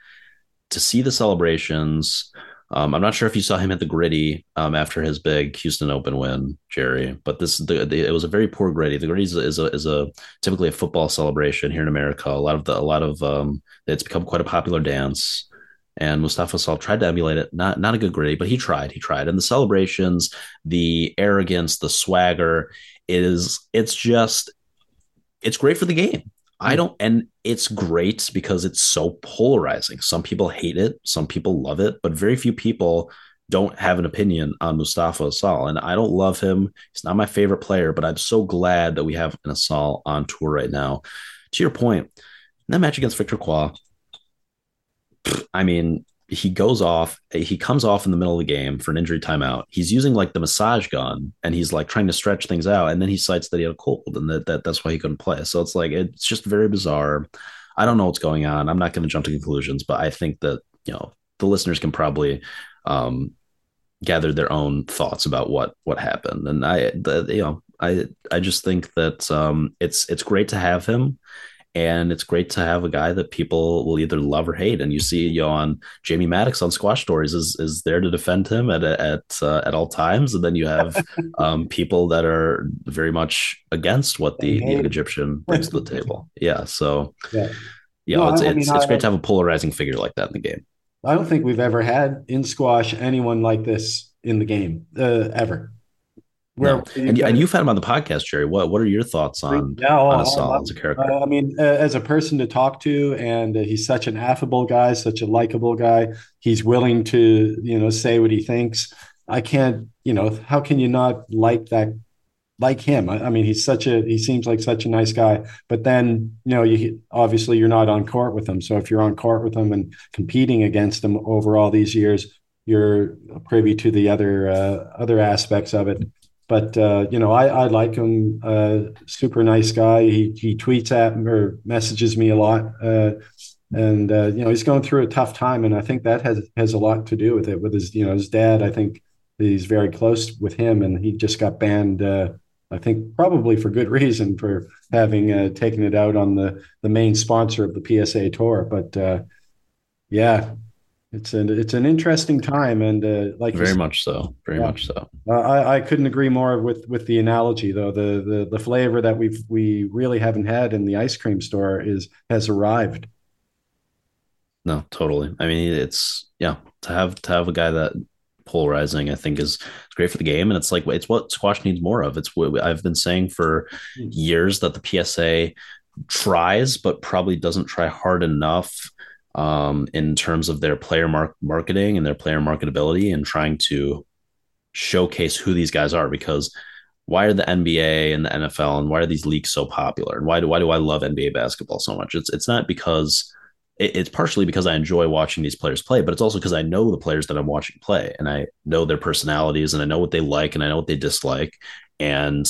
to see the celebrations. Um, I'm not sure if you saw him at the griddy um, after his big Houston Open win, Jerry. But this the, the, it was a very poor griddy. The griddy is a, is a, is a typically a football celebration here in America. A lot of the a lot of um, it's become quite a popular dance and Mustafa Asal tried to emulate it. Not not a good grade, but he tried. He tried. And the celebrations, the arrogance, the swagger is it's just it's great for the game. I hmm. don't, and it's great because it's so polarizing. Some people hate it, some people love it, but very few people don't have an opinion on Mustafa Asal. And I don't love him. He's not my favorite player, but I'm so glad that we have an Asal on tour right now. To your point, that match against Victor Crouin, I mean, he goes off, he comes off in the middle of the game for an injury timeout. He's using like the massage gun and he's like trying to stretch things out. And then he cites that he had a cold and that, that that's why he couldn't play. So it's like, it's just very bizarre. I don't know what's going on. I'm not going to jump to conclusions, but I think that, you know, the listeners can probably um, gather their own thoughts about what, what happened. And I, the, you know, I, I just think that um, it's, it's great to have him and it's great to have a guy that people will either love or hate. And you see, you know, on Jamie Maddox on Squash Stories is is there to defend him at at uh, at all times, and then you have um, people that are very much against what the, the Egyptian brings to the table. Yeah, so yeah, no, it's I mean, it's, it's great to have a polarizing figure like that in the game. I don't think we've ever had in squash anyone like this in the game uh, ever. Where, and, and you've had him on the podcast, Jerry. What what are your thoughts on, yeah, on Asal as a character? Uh, I mean, uh, as a person to talk to, and uh, he's such an affable guy, such a likable guy. He's willing to, you know, say what he thinks. I can't, you know, how can you not like that? Like him, I, I mean, he's such a he seems like such a nice guy. But then, you know, you obviously you're not on court with him. So if you're on court with him and competing against him over all these years, you're privy to the other uh, other aspects of it but uh, you know, I, I like him. Uh, super nice guy. He he tweets at me or messages me a lot, uh, and uh, you know, he's going through a tough time, and I think that has has a lot to do with it. With his you know his dad, I think he's very close with him, and he just got banned. Uh, I think probably for good reason for having uh, taken it out on the the main sponsor of the PSA Tour. But yeah, it's an it's an interesting time, and uh, like very said, much so, very yeah. much so. Uh, I I couldn't agree more with with the analogy though. The the the flavor that we've we really haven't had in the ice cream store is has arrived. No, totally. I mean, it's yeah to have to have a guy that polarizing. I think is great for the game, and it's like it's what squash needs more of. It's what I've been saying for hmm. years that the PSA tries, but probably doesn't try hard enough um, in terms of their player mar- marketing and their player marketability and trying to showcase who these guys are because why are the NBA and the NFL and why are these leagues so popular? And why do why do I love NBA basketball so much? It's it's not because it, it's partially because I enjoy watching these players play, but it's also because I know the players that I'm watching play and I know their personalities and I know what they like and I know what they dislike. And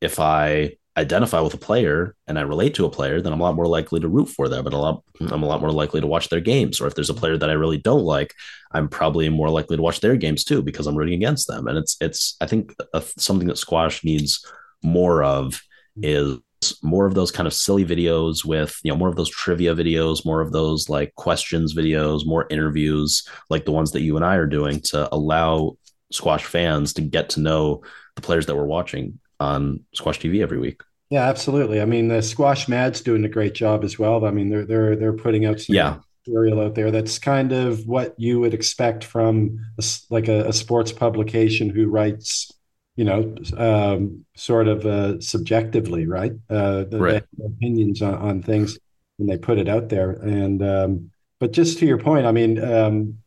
if I identify with a player and I relate to a player, then I'm a lot more likely to root for them and a lot I'm a lot more likely to watch their games. Or if there's a player that I really don't like, I'm probably more likely to watch their games too because I'm rooting against them. And it's it's I think a, something that squash needs more of is more of those kind of silly videos with you know more of those trivia videos more of those like questions videos more interviews like the ones that you and i are doing to allow squash fans to get to know the players that we're watching on squash tv every week yeah absolutely i mean the squash mad's doing a great job as well i mean they're they're they're putting out some yeah material out there that's kind of what you would expect from a, like a, a sports publication who writes you know, um, sort of uh, subjectively, right? Uh, the, right. opinions on, on, things when they put it out there. And um, but just to your point, I mean, um,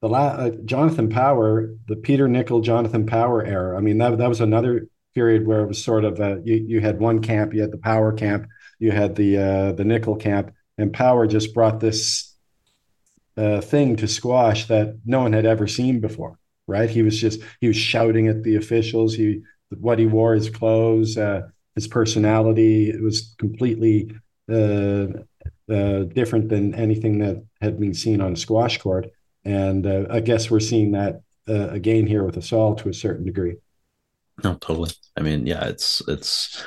the la- uh, Jonathan Power, the Peter Nicol Jonathan Power era. I mean, that that was another period where it was sort of a, you you had one camp, you had the Power camp, you had the uh, the Nicol camp, and Power just brought this uh, thing to squash that no one had ever seen before right? He was just he was shouting at the officials. He what he wore, his clothes, uh, his personality. It was completely uh, uh, different than anything that had been seen on a squash court. And uh, I guess we're seeing that again here with all to a certain degree. No, totally. I mean, yeah, it's it's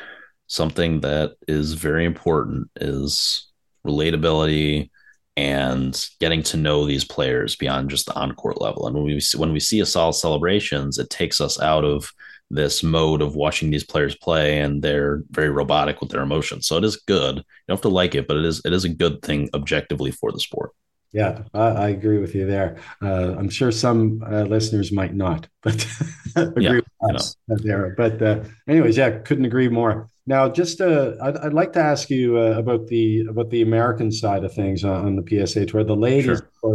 something that is very important is relatability and getting to know these players beyond just the on-court level. And when we when we see Asal celebrations, it takes us out of this mode of watching these players play and they're very robotic with their emotions. So it is good. You don't have to like it, but it is it is a good thing objectively for the sport. Yeah, I, I agree with you there. Uh, I'm sure some uh, listeners might not, but agree yeah, with us there. But uh, anyways, yeah, couldn't agree more. Now, just uh, I'd, I'd, like to ask you uh, about the about the American side of things on, on the PSA tour. The ladies, sure.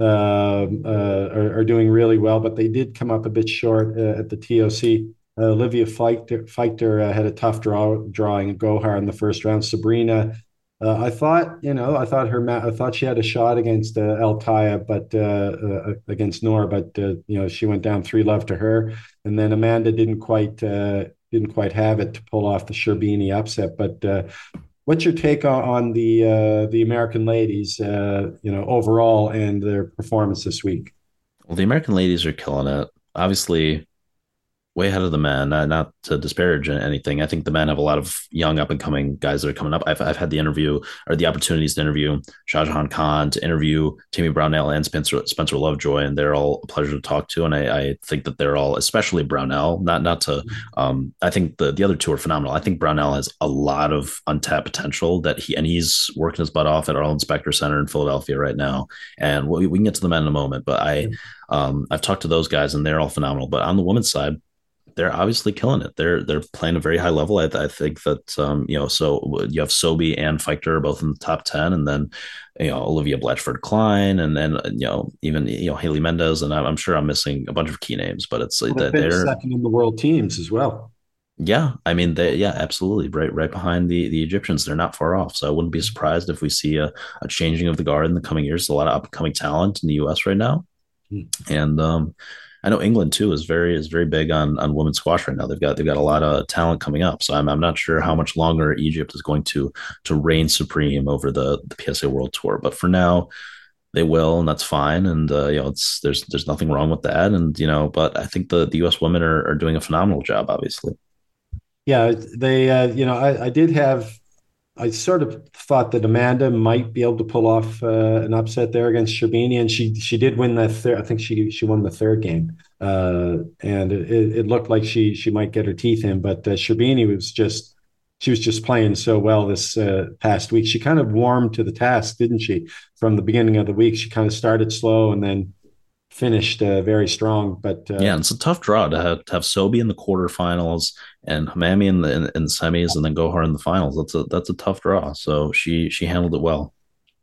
um, uh, are, are, doing really well, but they did come up a bit short uh, at the TOC. Uh, Olivia Fiechter, Fiechter uh, had a tough draw drawing at Gohar in the first round. Sabrina, Uh, I thought you know I thought her I thought she had a shot against uh, El Kaya, but uh, against Nora, but you know she went down three love to her, and then Amanda didn't quite didn't quite have it to pull off the Sherbini upset. But uh, what's your take on, on the uh, the American ladies, uh, you know, overall and their performance this week? Well, the American ladies are killing it. Obviously, way ahead of the men. Uh, not to disparage anything, I think the men have a lot of young up and coming guys that are coming up. I've, I've had the interview or the opportunities to interview Shahjahan Khan, to interview Timmy Brownell and Spencer Spencer Lovejoy, and they're all a pleasure to talk to. And I, I think that they're all, especially Brownell, not not to. Um, I think the the other two are phenomenal. I think Brownell has a lot of untapped potential that he and he's working his butt off at Arlen Specter Center in Philadelphia right now. And we, we can get to the men in a moment, but I. Um, I've talked to those guys and they're all phenomenal. But on the women's side, they're obviously killing it. They're they're playing a very high level. I, I think that um, you know, so you have Sobhy and Fiechter both in the top ten, and then you know Olivia Blatchford Clyne, and then you know even you know Haley Mendez, and I'm, I'm sure I'm missing a bunch of key names, but it's well, that they're second in the world teams as well. Yeah, I mean, they yeah, absolutely, right, right behind the the Egyptians. They're not far off, so I wouldn't be surprised if we see a, a changing of the guard in the coming years. There's a lot of upcoming talent in the U.S. right now, hmm. and um, I know England too is very is very big on on women's squash right now. They've got they've got a lot of talent coming up. So I'm I'm not sure how much longer Egypt is going to to reign supreme over the the PSA World Tour, but for now they will, and that's fine. And uh, you know, it's there's there's nothing wrong with that. And you know, but I think the the U.S. women are are doing a phenomenal job. Obviously. Yeah, they uh, you know I, I did have I sort of thought that Amanda might be able to pull off uh, an upset there against Sherbini, and she she did win that third. I think she she won the third game, uh, and it, it, looked like she she might get her teeth in. But uh, Sherbini was just she was just playing so well this uh, past week. She kind of warmed to the task, didn't she? From the beginning of the week, she kind of started slow and then finished uh, very strong. But uh, yeah, it's a tough draw to have, to have Sobhy in the quarterfinals and Hammamy in the in, in, the semis, and then Gohar in the finals. That's a that's a tough draw. So she she handled it well.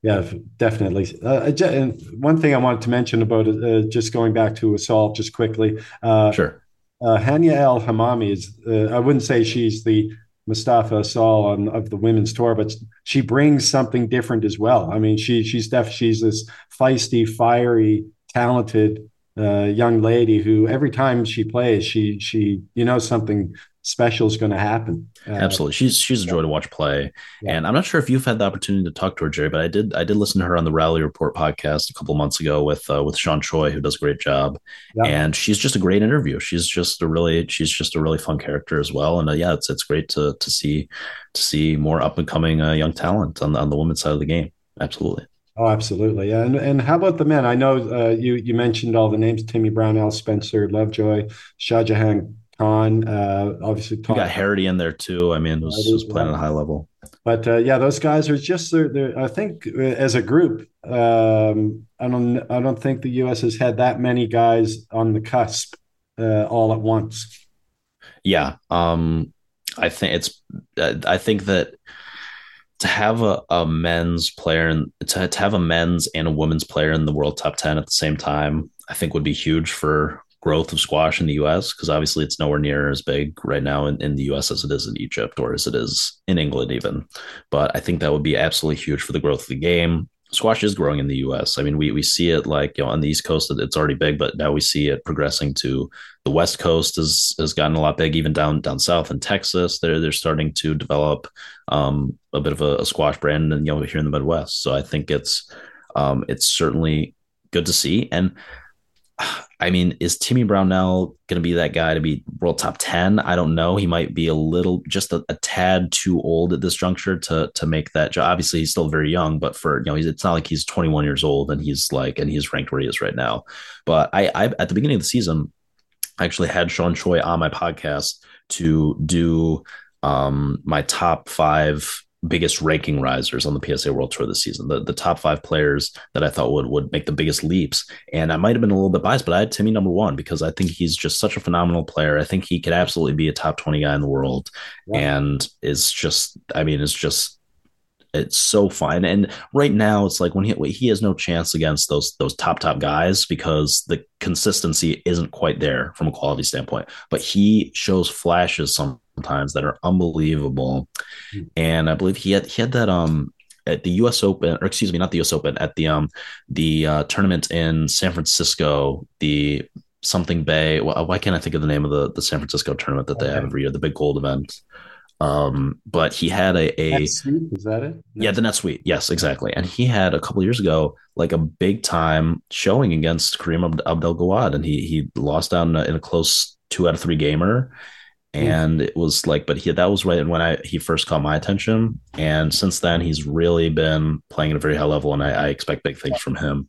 Yeah, definitely. Uh, and one thing I wanted to mention about uh, just going back to Asal, just quickly. Uh, sure. Uh, Hania El Hammamy is. Uh, I wouldn't say she's the Mustafa Asal on, of the women's tour, but she brings something different as well. I mean, she she's def she's this feisty, fiery, talented uh, young lady who every time she plays, she she you know something special is going to happen. Uh, Absolutely, she's she's a joy to watch play, yeah. and I'm not sure if you've had the opportunity to talk to her, Jerry, but I did I did listen to her on the Rally Report podcast a couple months ago with uh, with Sean Choi, who does a great job, yeah. and she's just a great interview. She's just a really she's just a really fun character as well, and uh, yeah, it's it's great to to see to see more up and coming uh, young talent on the, on the women's side of the game. Absolutely. Oh, absolutely. And, and how about the men? I know uh, you you mentioned all the names: Timmy Brownell, Spencer Lovejoy, Shahjahan Khan. Uh, obviously, Tom. You got Harrity in there too. I mean, was, was playing at a high level. But uh, yeah, those guys are just they're, they're, I think uh, as a group, um, I don't I don't think the U.S. has had that many guys on the cusp uh, all at once. Yeah, um, I think it's. Uh, I think that to have a, a men's player and to, to have a men's and a women's player in the world top 10 at the same time, I think would be huge for growth of squash in the US because obviously it's nowhere near as big right now in, in the US as it is in Egypt or as it is in England, even. But I think that would be absolutely huge for the growth of the game squash is growing in the US. I mean, we we see it like you know on the East Coast it's already big, but now we see it progressing to the West Coast has has gotten a lot big, even down down south in Texas. They're they're starting to develop um, a bit of a, a, squash brand, and you know here in the Midwest. So I think it's um, it's certainly good to see and I mean, is Timmy Brownell going to be that guy to be world top 10? I don't know. He might be a little, just a, a, tad too old at this juncture to to make that job. Obviously, he's still very young, but for, you know, it's not like he's 21 years old and he's like, and he's ranked where he is right now. But I, I at the beginning of the season, I actually had Sean Choi on my podcast to do um, my top five biggest ranking risers on the PSA World Tour this season. The the top five players that I thought would would make the biggest leaps. And I might have been a little bit biased, but I had Timmy number one because I think he's just such a phenomenal player. I think he could absolutely be a top 20 guy in the world and is just I mean, it's just it's so fine. And right now, it's like when he he has no chance against those those top top guys because the consistency isn't quite there from a quality standpoint. But he shows flashes sometimes that are unbelievable. Mm-hmm. And I believe he had he had that um at the U.S. Open, or excuse me, not the U.S. Open, at the um the uh, tournament in San Francisco, the something Bay. Why can't I think of the name of the the San Francisco tournament that they okay. have every year, the big gold event? Um, but he had a, a is that it? Yeah, the NetSuite. Yes, exactly. And he had a couple years ago like a big time showing against Kareem Abdel Gawad, and he he lost out in a, in a close two out of three gamer. Hmm. And it was like, but he that was right when I he first caught my attention, and since then he's really been playing at a very high level, and I, I expect big things from him.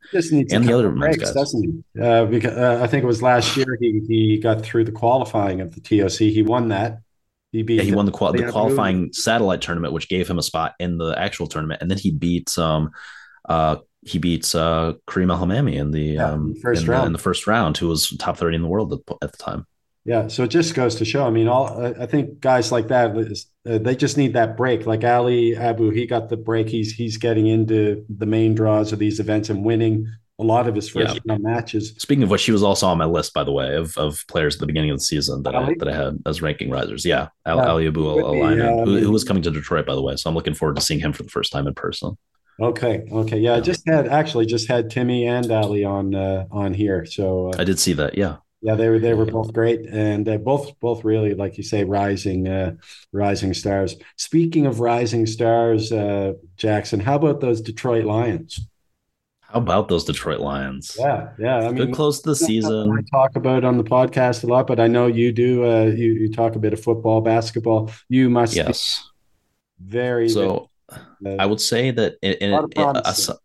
and the other breaks, guys. doesn't he? Uh, because uh, I think it was last year he he got through the qualifying of the TOC. He won that, he beat. Yeah, he won the, qual- the qualifying satellite tournament, which gave him a spot in the actual tournament, and then he beat um, uh, he beats uh, Kareem El Hammamy in the yeah, um, first in round the, in the first round, who was top thirty in the world at, at, the time. Yeah, so it just goes to show. I mean, all I think guys like that, uh, they just need that break. Like Ali Abu, he got the break. He's he's getting into the main draws of these events and winning a lot of his first yeah. round matches. Speaking of which, she was also on my list, by the way, of, of players at the beginning of the season that I that I had as ranking risers. Yeah, Al, yeah. Ali Abou Eleinen, who, who was coming to Detroit, by the way. So I'm looking forward to seeing him for the first time in person. Okay. Okay. Yeah, yeah. I just had actually just had Timmy and Ali on uh, on here. So uh, I did see that. Yeah. Yeah, they were they were both great, and uh, both both really, like you say, rising uh, rising stars. Speaking of rising stars, uh, Jackson, how about those Detroit Lions? How about those Detroit Lions? Yeah, yeah. I mean, good close to the season. I talk about on the podcast a lot, but I know you do. Uh, you you talk a bit of football, basketball. You must yes, very. So, very, uh, I would say that in, in, in aside,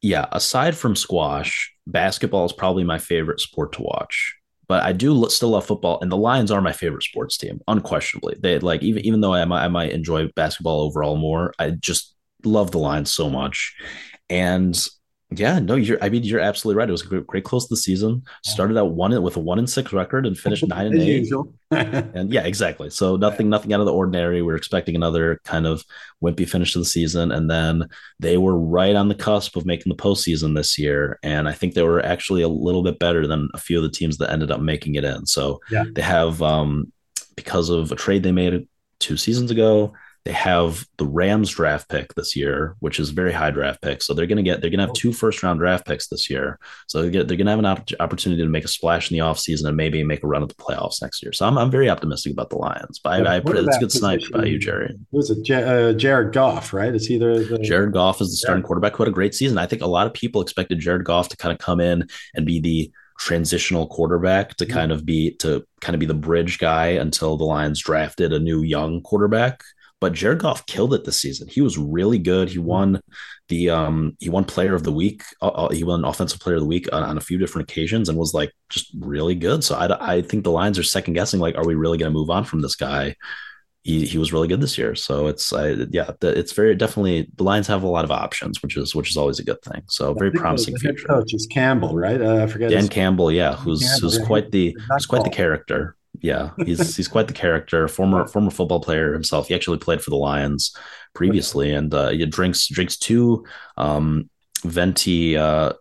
yeah, aside from squash, basketball is probably my favorite sport to watch. But I do still love football, and the Lions are my favorite sports team, unquestionably. They like even even though I might I might enjoy basketball overall more, I just love the Lions so much, and Yeah, no, you're. I mean, you're absolutely right. It was a great, great close to the season. Started out one with a one and six record and finished nine and eight. and yeah, exactly. So nothing, nothing out of the ordinary. We are expecting another kind of wimpy finish to the season, and then they were right on the cusp of making the postseason this year. And I think they were actually a little bit better than a few of the teams that ended up making it in. So yeah. they have, um, because of a trade they made two seasons ago, they have the Rams draft pick this year, which is a very high draft pick. So they're going to get they're going to have two first round draft picks this year. So they get, they're going to have an opportunity to make a splash in the offseason and maybe make a run at the playoffs next year. So I'm, I'm very optimistic about the Lions. But I, I it's a good snipe by you, Jerry. Was it uh, Jared Goff? Right? It's either the... Jared Goff is the starting yeah. quarterback. Who had a great season. I think a lot of people expected Jared Goff to kind of come in and be the transitional quarterback to mm-hmm. kind of be to kind of be the bridge guy until the Lions drafted a new young quarterback. But Jared Goff killed it this season. He was really good. He won the um he won Player of the Week. Uh, uh he won Offensive Player of the Week on, on, a few different occasions and was like just really good. So I I think the Lions are second guessing like, are we really going to move on from this guy? He, he was really good this year. So it's I, yeah, it's very definitely the Lions have a lot of options, which is which is always a good thing. So very promising future. coach is Campbell, right? Uh, I forget Dan Campbell, yeah, who's Campbell, who's quite the who's quite the character yeah, he's he's quite the character. Former former football player himself. He actually played for the Lions previously, and uh, he drinks drinks two um, venti uh,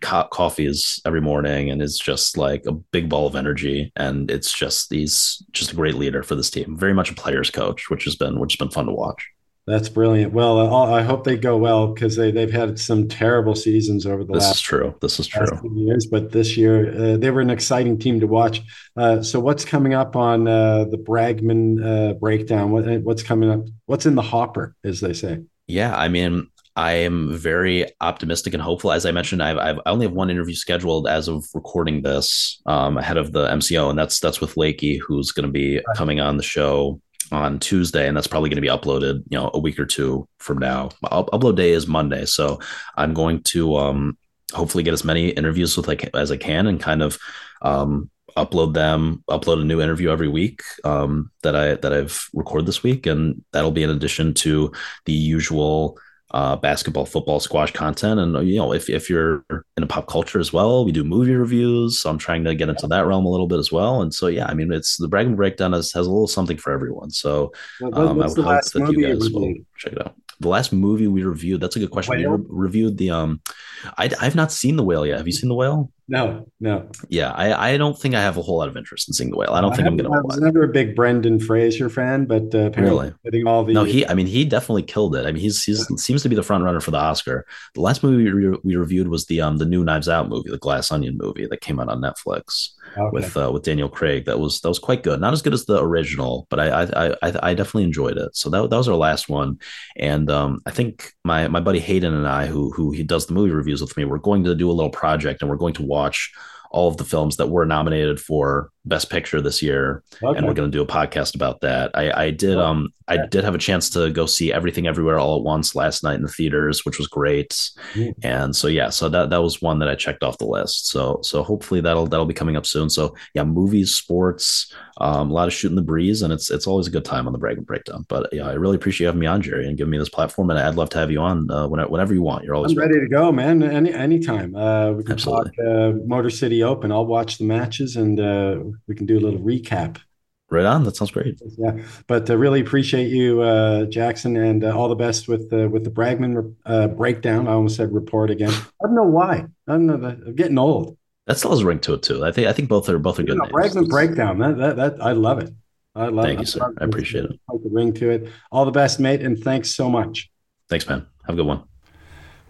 co- coffees every morning, and is just like a big ball of energy. And it's just he's just a great leader for this team. Very much a player's coach, which has been which has been fun to watch. That's brilliant. Well, I hope they go well because they they've had some terrible seasons over the this last. This is true. This is true. Years, but this year uh, they were an exciting team to watch. Uh, so, what's coming up on uh, the Bragman uh, breakdown? What, uh, what's coming up? What's in the hopper, as they say? Yeah, I mean, I am very optimistic and hopeful. As I mentioned, I've, I've I only have one interview scheduled as of recording this um, ahead of the MCO, and that's that's with Lakey, who's going to be coming on the show on Tuesday, and that's probably going to be uploaded, you know, a week or two from now. upload day is Monday, so I'm going to um, hopefully get as many interviews with like as I can, and kind of um, upload them, upload a new interview every week um, that I that I've recorded this week, and that'll be in addition to the usual uh, basketball, football, squash content. And, you know, if, if you're in a pop culture as well, we do movie reviews. So I'm trying to get into that realm a little bit as well. And so, yeah, I mean, it's the Bragman Breakdown has, has a little something for everyone. So um, I would hope that you guys will check it out. The last movie we reviewed, that's a good question. Whale? We re- reviewed the, um, I, I've not seen The Whale yet. Have you seen The Whale? No, no. Yeah, I, I don't think I have a whole lot of interest in seeing the whale. I don't I think I'm going to. I was never a big Brendan Fraser fan, but uh, really, all the no, he. I mean, he definitely killed it. I mean, he's he's seems to be the front runner for the Oscar. The last movie we, re- we reviewed was the um the new Knives Out movie, the Glass Onion movie that came out on Netflix okay. with uh, with Daniel Craig. That was that was quite good. Not as good as the original, but I I I, I definitely enjoyed it. So that, that was our last one, and um I think my my buddy Hayden and I, who who he does the movie reviews with me, we're going to do a little project, and we're going to watch all of the films that were nominated for Best Picture this year, okay. and we're going to do a podcast about that. I, I did um I did have a chance to go see Everything Everywhere All at Once last night in the theaters, which was great. Mm. And so yeah, so that that was one that I checked off the list. So so hopefully that'll that'll be coming up soon. So yeah, movies, sports, um, a lot of shooting the breeze, and it's it's always a good time on the Bragman Breakdown. But yeah, I really appreciate having me on, Jerry, and giving me this platform. And I'd love to have you on uh, whenever, whenever you want. You're always I'm ready to go, man. Any anytime. Uh, we can Absolutely. talk uh, Motor City Open. I'll watch the matches, and we can do a little recap. Right on. That sounds great. Yeah, but uh, really appreciate you, uh, Jackson, and uh, all the best with the with the Bragman uh, breakdown. I almost said report again. I don't know why. I don't know. I'm getting old. That still has a ring to it too. I think I think both are both are good. You know, Bragman breakdown. That, that that I love it. I love. It. Thank it. you, sir. I, I appreciate it. Like The ring to it. All the best, mate, and thanks so much. Thanks, man. Have a good one.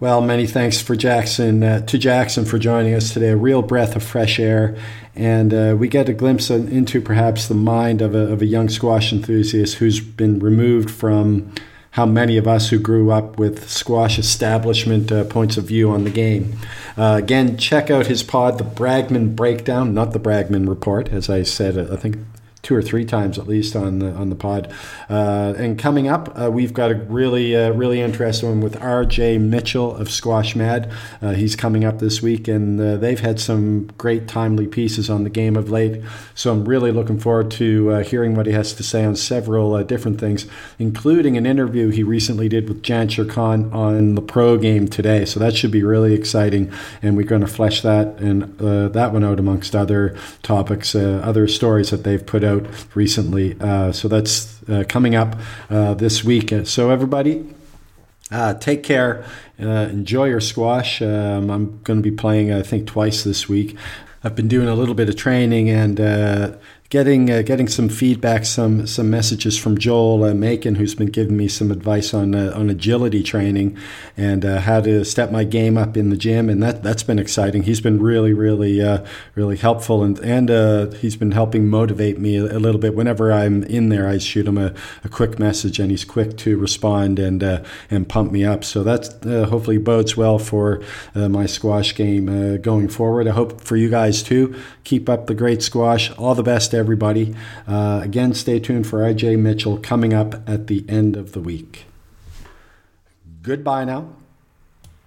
Well, many thanks for Jackson uh, to Jackson for joining us today. A real breath of fresh air, and uh, we get a glimpse into perhaps the mind of a, of a young squash enthusiast who's been removed from how many of us who grew up with squash establishment uh, points of view on the game. Uh, again, check out his pod, The Bragman Breakdown, not The Bragman Report, as I said, I think two or three times at least on the on the pod. Uh, and coming up, uh, we've got a really uh, really interesting one with R.J. Mitchell of Squash Mad. Uh, he's coming up this week, and uh, they've had some great timely pieces on the game of late. So I'm really looking forward to uh, hearing what he has to say on several different things, including an interview he recently did with Jansher Khan on the pro game today. So that should be really exciting, and we're going to flesh that and that one out amongst other topics, other stories that they've put out out recently. Uh, so that's uh, coming up uh, this week. So, everybody, uh, take care. Uh, enjoy your squash. Um, I'm going to be playing, I think, twice this week. I've been doing a little bit of training and getting uh, getting some feedback, some some messages from Joel uh, Makin, who's been giving me some advice on uh, on agility training and uh, how to step my game up in the gym, and that that's been exciting. He's been really really uh, really helpful, and and uh, he's been helping motivate me a, a, little bit. Whenever I'm in there, I shoot him a, a quick message, and he's quick to respond and and pump me up. So that hopefully bodes well for my squash game going forward. I hope for you guys too. Keep up the great squash. All the best. Uh, again, stay tuned for R.J. Mitchell coming up at the end of the week. Goodbye now.